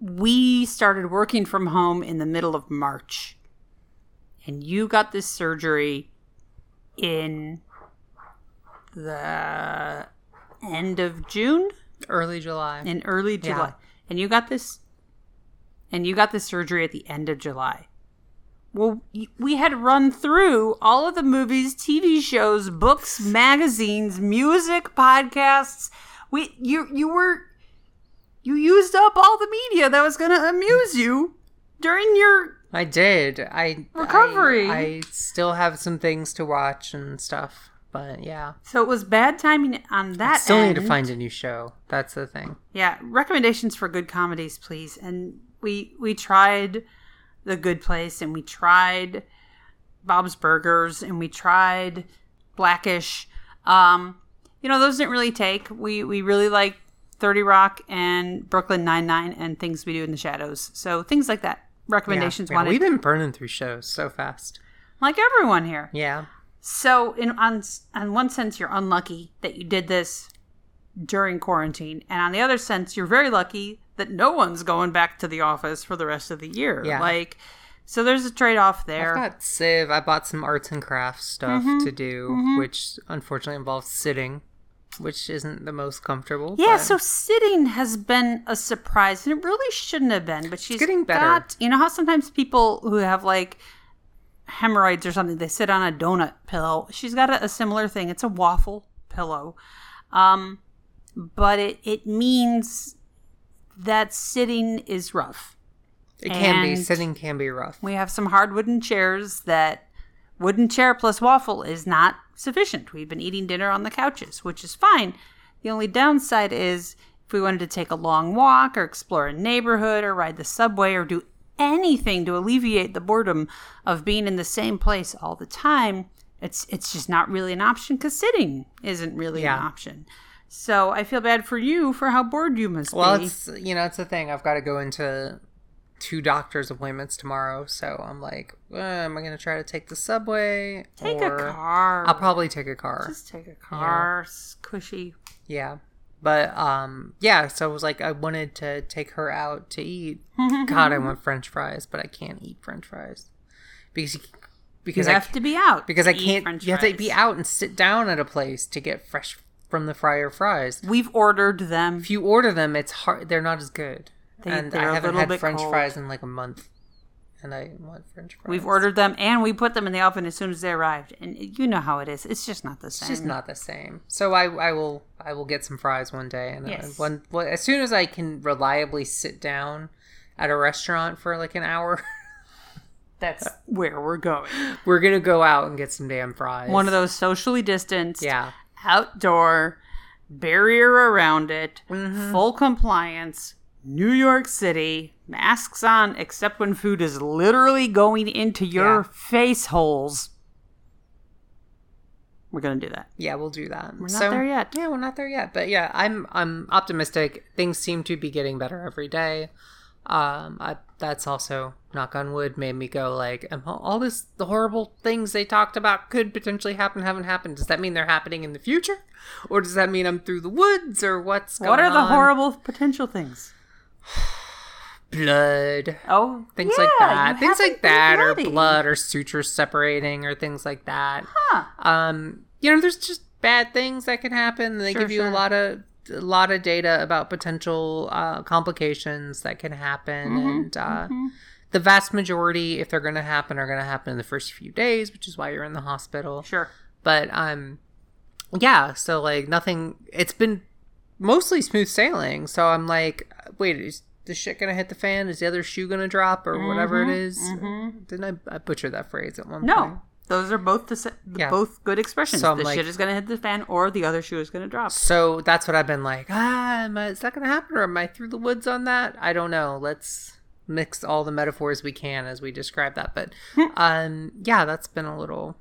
we started working from home in the middle of March. And you got this surgery in the end of June early july in early July. And you got this and you got this surgery at the end of July. well, we had run through all of the movies, TV shows, books, magazines, music, podcasts. We you you were you used up all the media that was going to amuse you during your I did. I Recovery. I, I still have some things to watch and stuff, but yeah. so it was bad timing on that Still need to find a new show. That's the thing. Yeah, recommendations for good comedies, please. And we we tried The Good Place, and we tried Bob's Burgers, and we tried Blackish. Um, you know, those didn't really take. We we really like Thirty Rock and Brooklyn Nine Nine and Things We Do in the Shadows. So things like that. Recommendations Yeah, wanted, we've been burning through shows so fast. like everyone here. Yeah. So, in on on one sense, you're unlucky that you did this during quarantine, and on the other sense, you're very lucky that no one's going back to the office for the rest of the year. Yeah. Like, so there's a trade off there. I've got Civ. I bought some arts and crafts stuff Mm-hmm. to do, which unfortunately involves sitting, which isn't the most comfortable. yeah, but- so sitting has been a surprise, and it really shouldn't have been. But she's getting better. got- you know how sometimes people who have like hemorrhoids or something, they sit on a donut pillow. She's got a, a similar thing. It's a waffle pillow, um, but it it means that sitting is rough. it can be. Sitting can be rough. We have some hard wooden chairs that wooden chair plus waffle is not sufficient. We've been eating dinner on the couches, which is fine. The only downside is if we wanted to take a long walk or explore a neighborhood or ride the subway or do anything to alleviate the boredom of being in the same place all the time, it's it's just not really an option cuz sitting isn't really Yeah. an option. So I feel bad for you for how bored you must Well, be. Well, it's you know it's the thing. I've got to go into two doctor's appointments tomorrow, so I'm like, uh, am I going to try to take the subway? Take or a car. I'll probably take a car. Just take a car. It's Cushy. Yeah. But um yeah, so it was like I wanted to take her out to eat. God, I want french fries, but I can't eat french fries. Because you, because You I have to be out because I can't French you have to be out and sit down at a place to get fresh from the fryer fries. We've ordered them. If you order them, it's hard they're not as good. They- and I haven't had french cold. fries in like a month. And I want french fries. We've ordered them and we put them in the oven as soon as they arrived. And you know how it is. It's just not the same. It's just not the same. So I, I will I will get some fries one day, and Yes. one well, as soon as I can reliably sit down at a restaurant for like an hour, That's where we're going. we're gonna go out and get some damn fries. One of those socially distanced, yeah, outdoor, barrier around it, Mm-hmm. full compliance, New York City, masks on, except when food is literally going into your Yeah. face holes. We're going to do that. yeah, we'll do that. We're not there yet. Yeah, we're not there yet, but yeah, I'm I'm optimistic. Things seem to be getting better every day. Um, I, that's also knock on wood made me go like, all all this the horrible things they talked about could potentially happen haven't happened. Does that mean they're happening in the future, or does that mean I'm through the woods, or what's going on? What are the on? horrible potential things? Blood? Oh, Things yeah, like that. Things like that, been or blood, or sutures separating, or things like that. Huh. Um, you know, there's just bad things that can happen. They Sure, give you sure. a lot of a lot of data about potential uh, complications that can happen, Mm-hmm, and uh, the vast majority, if they're going to happen, are going to happen in the first few days, which is why you're in the hospital. Sure. But um, yeah. So like nothing. It's been mostly smooth sailing. So I'm like, wait, is the shit gonna hit the fan? Is the other shoe gonna drop, or whatever it is? Didn't I, I butcher that phrase at one point? Mm-hmm, No, those are both the, se- Yeah. both good expressions. So I'm the like- shit is to hit the fan, or the other shoe is to drop. So that's what I've been like. Ah, am I, is that gonna happen, or am I through the woods on that? I don't know. Let's mix all the metaphors we can as we describe that. But um, yeah, that's been a little,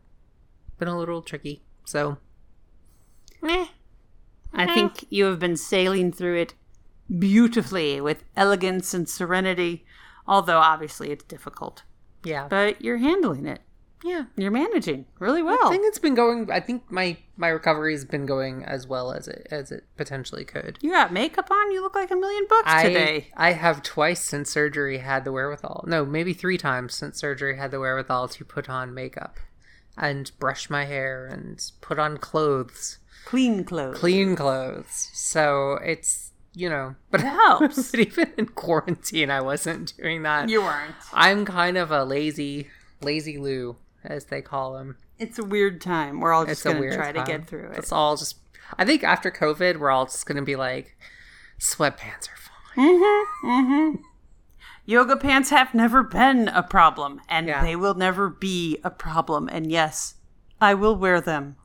been a little tricky. So, eh. I think you have been sailing through it beautifully with elegance and serenity, although obviously it's difficult. yeah, But you're handling it. yeah. You're managing really well. I think it's been going. I think my my recovery has been going as well as it as it potentially could. You got makeup on. You look like a million bucks I today. I have twice since surgery had the wherewithal. No, maybe three times since surgery had the wherewithal to put on makeup and brush my hair and put on clothes, Clean clothes. clean clothes. So it's you know, but It helps. but even in quarantine, I wasn't doing that. You weren't. I'm kind of a lazy lazy Lou, as they call him. It's a weird time. We're all just going to try time. to get through it. It's all just. I think after COVID, we're all just gonna be like, sweatpants are fine. Mm-hmm. Mm-hmm. Yoga pants have never been a problem, and Yeah. they will never be a problem. And yes, I will wear them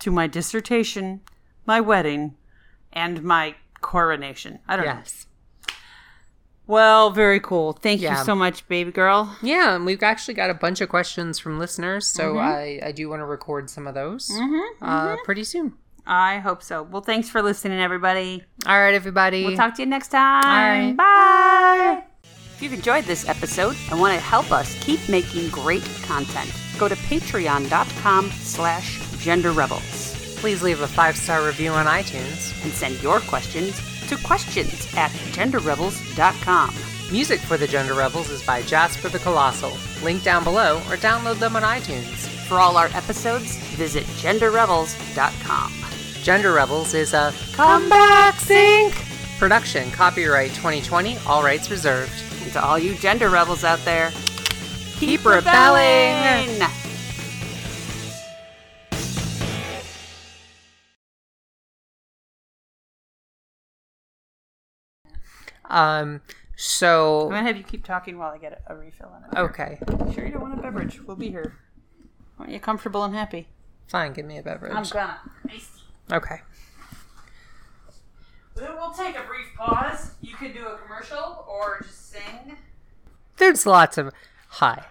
to my dissertation, my wedding, and my coronation. I don't know. Yes. Well, very cool. Thank Yeah. you so much, baby girl. Yeah, and we've actually got a bunch of questions from listeners, so Mm-hmm. I, I do want to record some of those uh, pretty soon. I hope so. Well, thanks for listening, everybody. All right, everybody. We'll talk to you next time. right. Bye. If you've enjoyed this episode and want to help us keep making great content, go to patreon.com slash genderrebels Please leave a five star review on iTunes. and send your questions to questions at genderrebels.com. Music for the Gender Rebels is by Jasper the Colossal. Link down below or download them on iTunes. For all our episodes, visit genderrebels.com. Gender Rebels is a Come back, Sync! production, copyright 2020, all rights reserved. And to all you gender rebels out there, Keep rebelling! Um, so I'm gonna have you keep talking while I get a, a refill on it. okay, Sure, you don't want a beverage? We'll be here. Aren't you comfortable and happy? fine, give me a beverage. I'm gonna. Okay. We'll take a brief pause. You could do a commercial or just sing. There's lots of. Hi.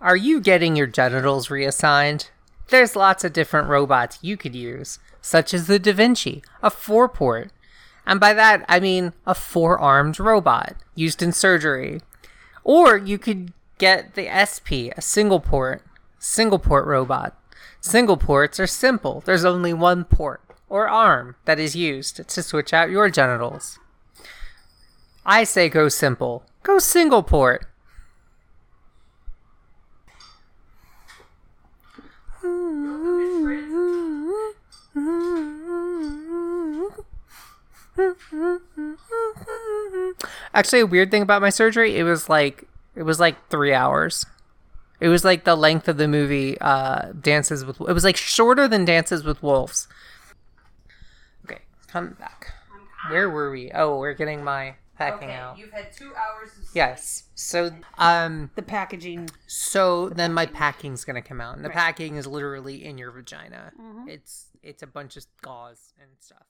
Are you getting your genitals reassigned? There's lots of different robots you could use, such as the Da Vinci, a four port. And by that, I mean a four armed robot used in surgery. Or you could get the SP, a single port, single port robot. Single ports are simple, there's only one port or arm that is used to switch out your genitals. I say go simple, go single port. Actually, a weird thing about my surgery, it was like it was like three hours. It was like the length of the movie uh, Dances with. It was like shorter than Dances with Wolves. Okay, come back. Where were we? Oh, we're getting my packing out. you've had two hours of Yes. So, um, the packaging. so then my packing's gonna come out, and the packing is literally in your vagina. It's it's a bunch of gauze and stuff.